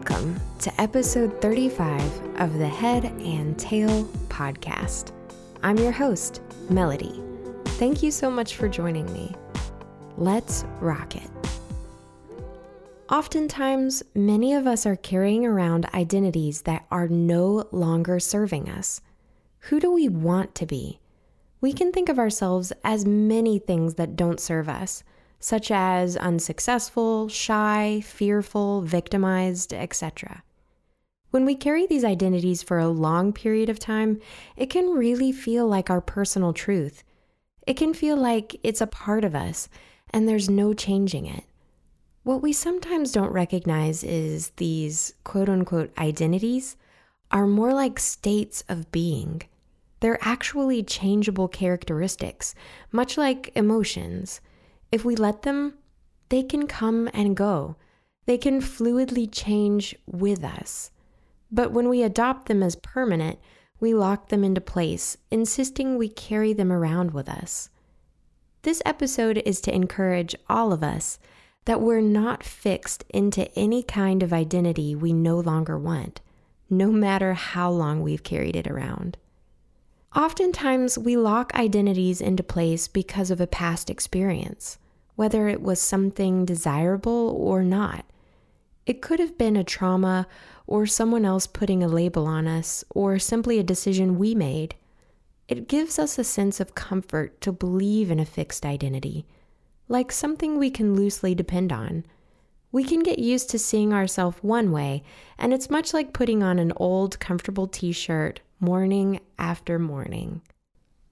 Welcome to episode 35 of the Head and Tail podcast. I'm your host, Melody. Thank you so much for joining me. Let's rock it. Oftentimes, many of us are carrying around identities that are no longer serving us. Who do we want to be? We can think of ourselves as many things that don't serve us such as unsuccessful, shy, fearful, victimized, etc. When we carry these identities for a long period of time, it can really feel like our personal truth. It can feel like it's a part of us and there's no changing it. What we sometimes don't recognize is these quote unquote identities are more like states of being. They're actually changeable characteristics, much like emotions. If we let them, they can come and go. They can fluidly change with us. But when we adopt them as permanent, we lock them into place, insisting we carry them around with us. This episode is to encourage all of us that we're not fixed into any kind of identity we no longer want, no matter how long we've carried it around. Oftentimes, we lock identities into place because of a past experience whether it was something desirable or not. It could have been a trauma or someone else putting a label on us or simply a decision we made. It gives us a sense of comfort to believe in a fixed identity, like something we can loosely depend on. We can get used to seeing ourselves one way, and it's much like putting on an old, comfortable t shirt morning after morning.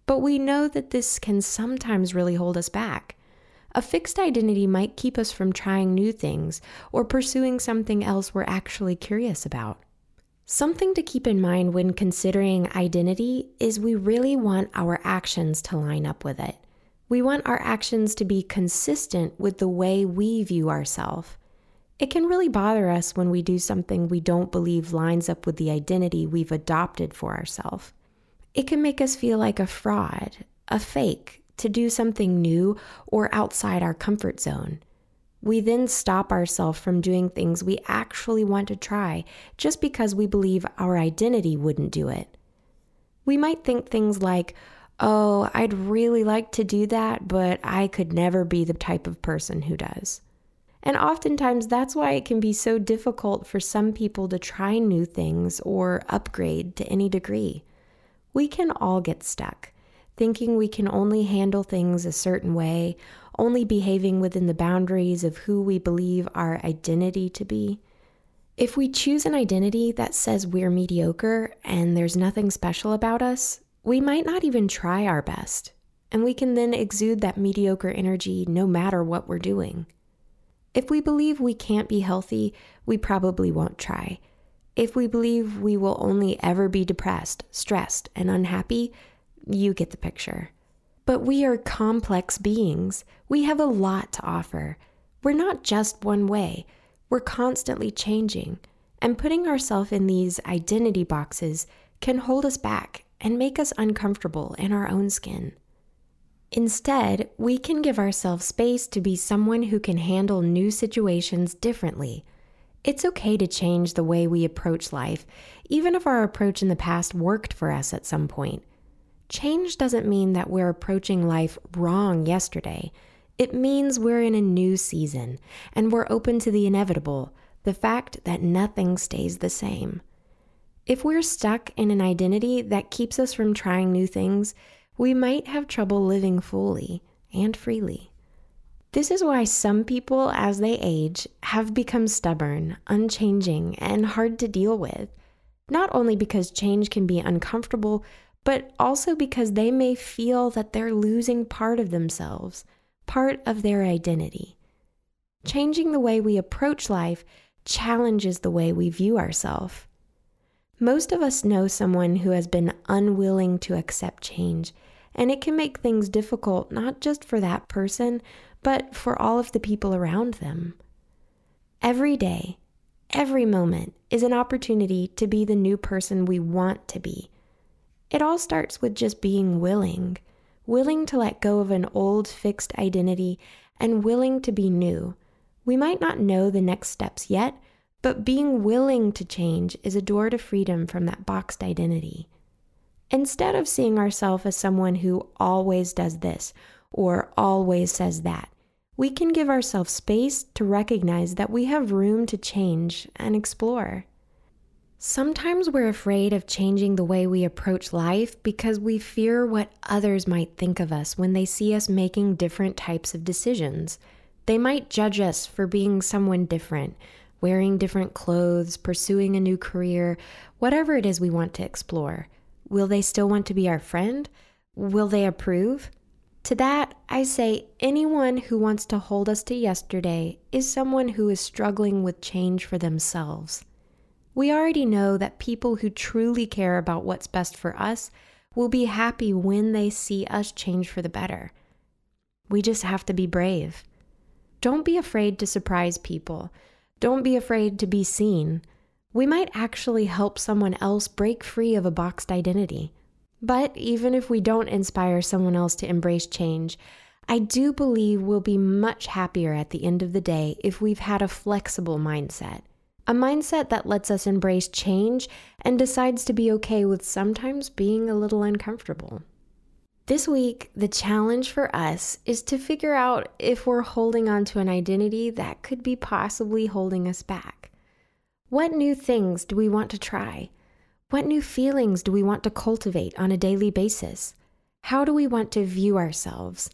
But we know that this can sometimes really hold us back. A fixed identity might keep us from trying new things or pursuing something else we're actually curious about. Something to keep in mind when considering identity is we really want our actions to line up with it. We want our actions to be consistent with the way we view ourselves. It can really bother us when we do something we don't believe lines up with the identity we've adopted for ourselves. It can make us feel like a fraud, a fake, to do something new or outside our comfort zone. We then stop ourselves from doing things we actually want to try just because we believe our identity wouldn't do it. We might think things like, oh, I'd really like to do that, but I could never be the type of person who does. And oftentimes, that's why it can be so difficult for some people to try new things or upgrade to any degree. We can all get stuck thinking we can only handle things a certain way, only behaving within the boundaries of who we believe our identity to be. If we choose an identity that says we're mediocre and there's nothing special about us, we might not even try our best, and we can then exude that mediocre energy no matter what we're doing. If we believe we can't be healthy, we probably won't try. If we believe we will only ever be depressed, stressed, and unhappy, you get the picture. But we are complex beings. We have a lot to offer. We're not just one way, we're constantly changing. And putting ourselves in these identity boxes can hold us back and make us uncomfortable in our own skin. Instead, we can give ourselves space to be someone who can handle new situations differently. It's okay to change the way we approach life, even if our approach in the past worked for us at some point. Change doesn't mean that we're approaching life wrong yesterday. It means we're in a new season and we're open to the inevitable, the fact that nothing stays the same. If we're stuck in an identity that keeps us from trying new things, we might have trouble living fully and freely. This is why some people, as they age, have become stubborn, unchanging, and hard to deal with. Not only because change can be uncomfortable, but also because they may feel that they're losing part of themselves, part of their identity. Changing the way we approach life challenges the way we view ourselves. Most of us know someone who has been unwilling to accept change, and it can make things difficult not just for that person, but for all of the people around them. Every day, every moment is an opportunity to be the new person we want to be it all starts with just being willing, willing to let go of an old fixed identity and willing to be new. We might not know the next steps yet, But being willing to change is a door to freedom from that boxed identity. Instead of seeing ourselves as someone who always does this or always says that, we can give ourselves space to recognize that we have room to change and explore. Sometimes we're afraid of changing the way we approach life because we fear what others might think of us when they see us making different types of decisions. They might judge us for being someone different, wearing different clothes, pursuing a new career, whatever it is we want to explore. Will they still want to be our friend? Will they approve? To that, I say anyone who wants to hold us to yesterday is someone who is struggling with change for themselves. We already know that people who truly care about what's best for us will be happy when they see us change for the better. We just have to be brave. Don't be afraid to surprise people. Don't be afraid to be seen. We might actually help someone else break free of a boxed identity. But even if we don't inspire someone else to embrace change, I do believe we'll be much happier at the end of the day if we've had a flexible mindset a mindset that lets us embrace change and decides to be okay with sometimes being a little uncomfortable. This week, the challenge for us is to figure out if we're holding on to an identity that could be possibly holding us back. What new things do we want to try? What new feelings do we want to cultivate on a daily basis? How do we want to view ourselves?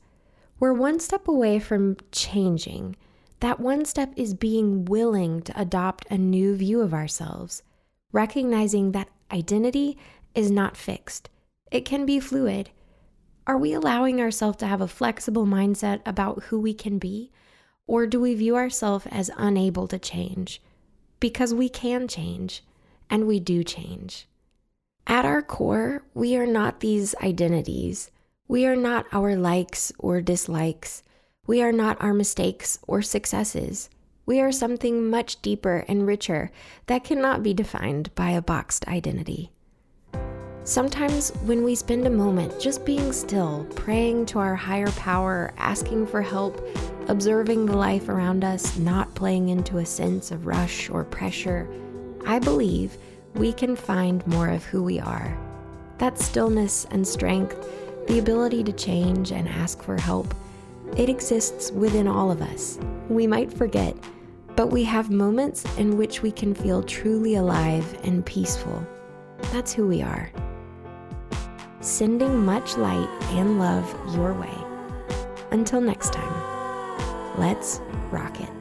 We're one step away from changing that one step is being willing to adopt a new view of ourselves, recognizing that identity is not fixed, it can be fluid. Are we allowing ourselves to have a flexible mindset about who we can be? Or do we view ourselves as unable to change? Because we can change, and we do change. At our core, we are not these identities. We are not our likes or dislikes. We are not our mistakes or successes. We are something much deeper and richer that cannot be defined by a boxed identity. Sometimes, when we spend a moment just being still, praying to our higher power, asking for help, observing the life around us, not playing into a sense of rush or pressure, I believe we can find more of who we are. That stillness and strength, the ability to change and ask for help, it exists within all of us. We might forget, but we have moments in which we can feel truly alive and peaceful. That's who we are. Sending much light and love your way. Until next time, let's rock it.